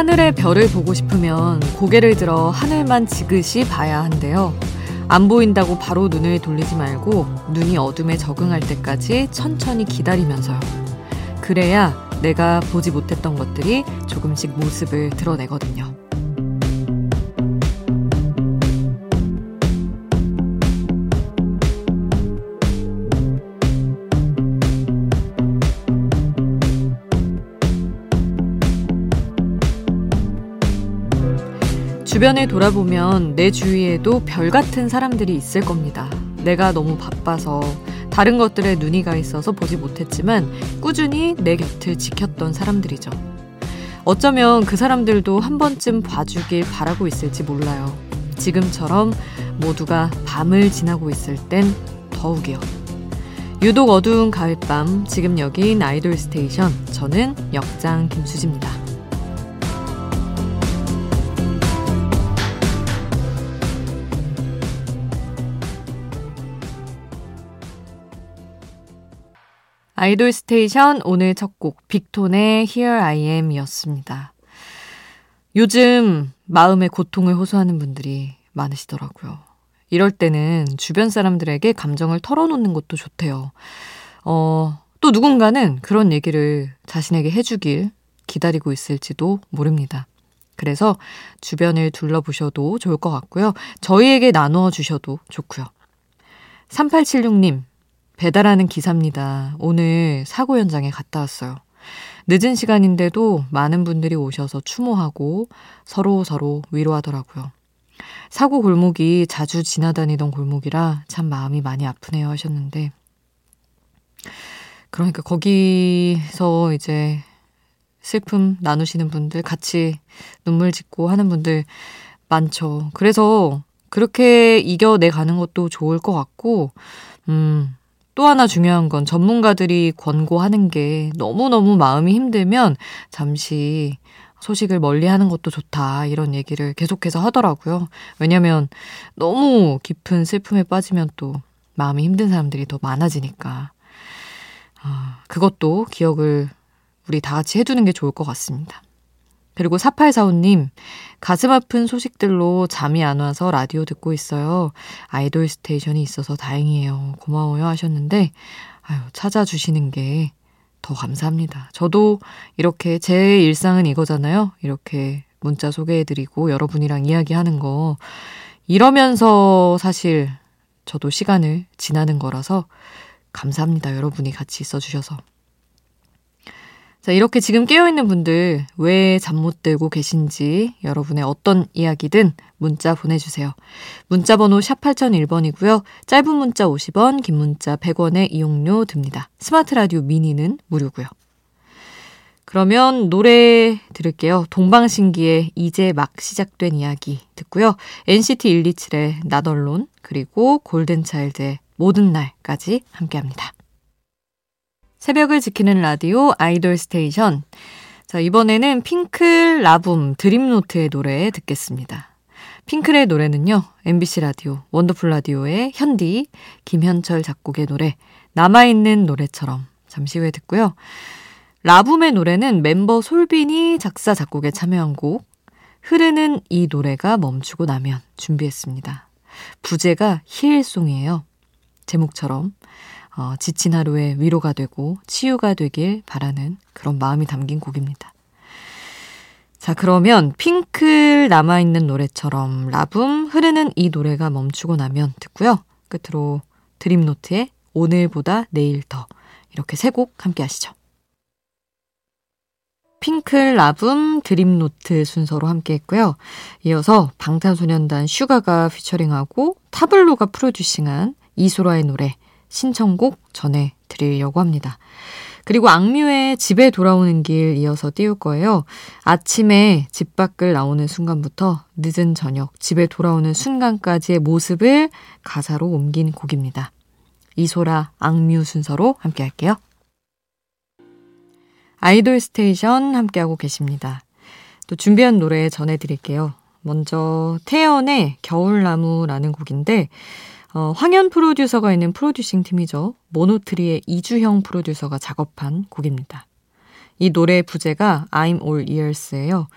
하늘의 별을 보고 싶으면 고개를 들어 하늘만 지그시 봐야 한대요. 안 보인다고 바로 눈을 돌리지 말고 눈이 어둠에 적응할 때까지 천천히 기다리면서요. 그래야 내가 보지 못했던 것들이 조금씩 모습을 드러내거든요. 주변을 돌아보면 내 주위에도 별 같은 사람들이 있을 겁니다. 내가 너무 바빠서 다른 것들에 눈이 가 있어서 보지 못했지만 꾸준히 내 곁을 지켰던 사람들이죠. 어쩌면 그 사람들도 한 번쯤 봐주길 바라고 있을지 몰라요. 지금처럼 모두가 밤을 지나고 있을 땐 더욱이요. 유독 어두운 가을밤, 지금 여긴 아이돌 스테이션. 저는 역장 김수지입니다. 아이돌 스테이션 오늘 첫 곡 빅톤의 Here I Am 이었습니다. 요즘 마음의 고통을 호소하는 분들이 많으시더라고요. 이럴 때는 주변 사람들에게 감정을 털어놓는 것도 좋대요. 어, 또 누군가는 그런 얘기를 자신에게 해주길 기다리고 있을지도 모릅니다. 그래서 주변을 둘러보셔도 좋을 것 같고요. 저희에게 나누어 주셔도 좋고요. 3876님, 배달하는 기사입니다. 오늘 사고 현장에 갔다 왔어요. 늦은 시간인데도 많은 분들이 오셔서 추모하고 서로 서로 위로하더라고요. 사고 골목이 자주 지나다니던 골목이라 참 마음이 많이 아프네요 하셨는데 그러니까 거기서 이제 슬픔 나누시는 분들 같이 눈물 짓고 하는 분들 많죠. 그래서 그렇게 이겨내 가는 것도 좋을 것 같고 음 또 하나 중요한 건 전문가들이 권고하는 게 너무너무 마음이 힘들면 잠시 소식을 멀리 하는 것도 좋다. 이런 얘기를 계속해서 하더라고요. 왜냐면 너무 깊은 슬픔에 빠지면 또 마음이 힘든 사람들이 더 많아지니까. 아, 그것도 기억을 우리 다 같이 해두는 게 좋을 것 같습니다. 그리고 4845님, 가슴 아픈 소식들로 잠이 안 와서 라디오 듣고 있어요. 아이돌 스테이션이 있어서 다행이에요. 고마워요 하셨는데, 아유, 찾아주시는 게 더 감사합니다. 저도 이렇게 제 일상은 이거잖아요. 이렇게 문자 소개해드리고 여러분이랑 이야기하는 거. 이러면서 사실 저도 시간을 지나는 거라서 감사합니다. 여러분이 같이 있어주셔서. 자, 이렇게 지금 깨어있는 분들 왜 잠 못 들고 계신지 여러분의 어떤 이야기든 문자 보내주세요. 문자 번호 샵 8001번이고요. 짧은 문자 50원, 긴 문자 100원의 이용료 듭니다. 스마트 라디오 미니는 무료고요. 그러면 노래 들을게요. 동방신기의 이제 막 시작된 이야기 듣고요. NCT 127의 나덜론 그리고 골든차일드의 모든 날까지 함께합니다. 새벽을 지키는 라디오 아이돌 스테이션. 자, 이번에는 핑클 라붐 드림노트의 노래 듣겠습니다. 핑클의 노래는요, MBC 라디오, 원더풀 라디오의 현디, 김현철 작곡의 노래, 남아있는 노래처럼 잠시 후에 듣고요. 라붐의 노래는 멤버 솔빈이 작사, 작곡에 참여한 곡, 흐르는 이 노래가 멈추고 나면 준비했습니다. 부제가 Heal Song이에요. 제목처럼 어, 지친 하루에 위로가 되고 치유가 되길 바라는 그런 마음이 담긴 곡입니다. 자, 그러면 핑클 남아있는 노래처럼 라붐 흐르는 이 노래가 멈추고 나면 듣고요. 끝으로 드림노트의 오늘보다 내일 더 이렇게 세 곡 함께 하시죠. 핑클, 라붐, 드림노트 순서로 함께 했고요. 이어서 방탄소년단 슈가가 피처링하고 타블로가 프로듀싱한 이소라의 노래 신청곡 전해드리려고 합니다. 그리고 악뮤의 집에 돌아오는 길 이어서 띄울 거예요. 아침에 집 밖을 나오는 순간부터 늦은 저녁 집에 돌아오는 순간까지의 모습을 가사로 옮긴 곡입니다. 이소라 악뮤 순서로 함께 할게요. 아이돌 스테이션 함께하고 계십니다. 또 준비한 노래 전해드릴게요. 먼저 태연의 겨울나무라는 곡인데 어, 황현 프로듀서가 있는 프로듀싱 팀이죠. 모노트리의 이주형 프로듀서가 작업한 곡입니다. 이 노래 부제가 I'm All Ears예요.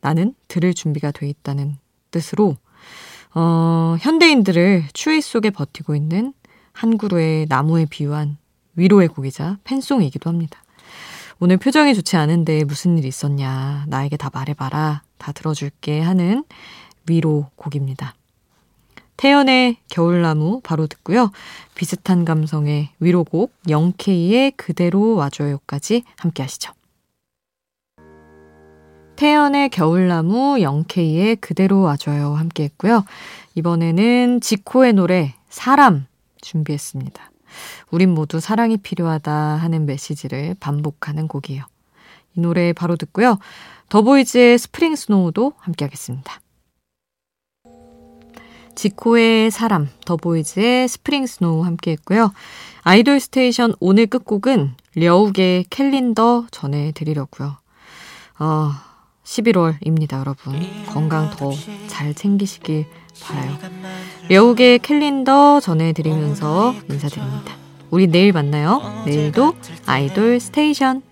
나는 들을 준비가 돼 있다는 뜻으로 어, 현대인들을 추위 속에 버티고 있는 한 그루의 나무에 비유한 위로의 곡이자 팬송이기도 합니다. 오늘 표정이 좋지 않은데 무슨 일 있었냐. 나에게 다 말해봐라. 다 들어줄게 하는 위로 곡입니다. 태연의 겨울나무 바로 듣고요. 비슷한 감성의 위로곡 0K의 그대로 와줘요까지 함께 하시죠. 태연의 겨울나무 0K의 그대로 와줘요 함께 했고요. 이번에는 지코의 노래 사람 준비했습니다. 우린 모두 사랑이 필요하다 하는 메시지를 반복하는 곡이에요. 이 노래 바로 듣고요. 더보이즈의 Spring Snow도 함께 하겠습니다. 지코의 사람, 더보이즈의 Spring Snow 함께 했고요. 아이돌 스테이션 오늘 끝곡은 려욱의 캘린더 전해드리려고요. 어, 11월입니다, 여러분. 건강 더 잘 챙기시길 바라요. 려욱의 캘린더 전해드리면서 인사드립니다. 우리 내일 만나요. 내일도 아이돌 스테이션.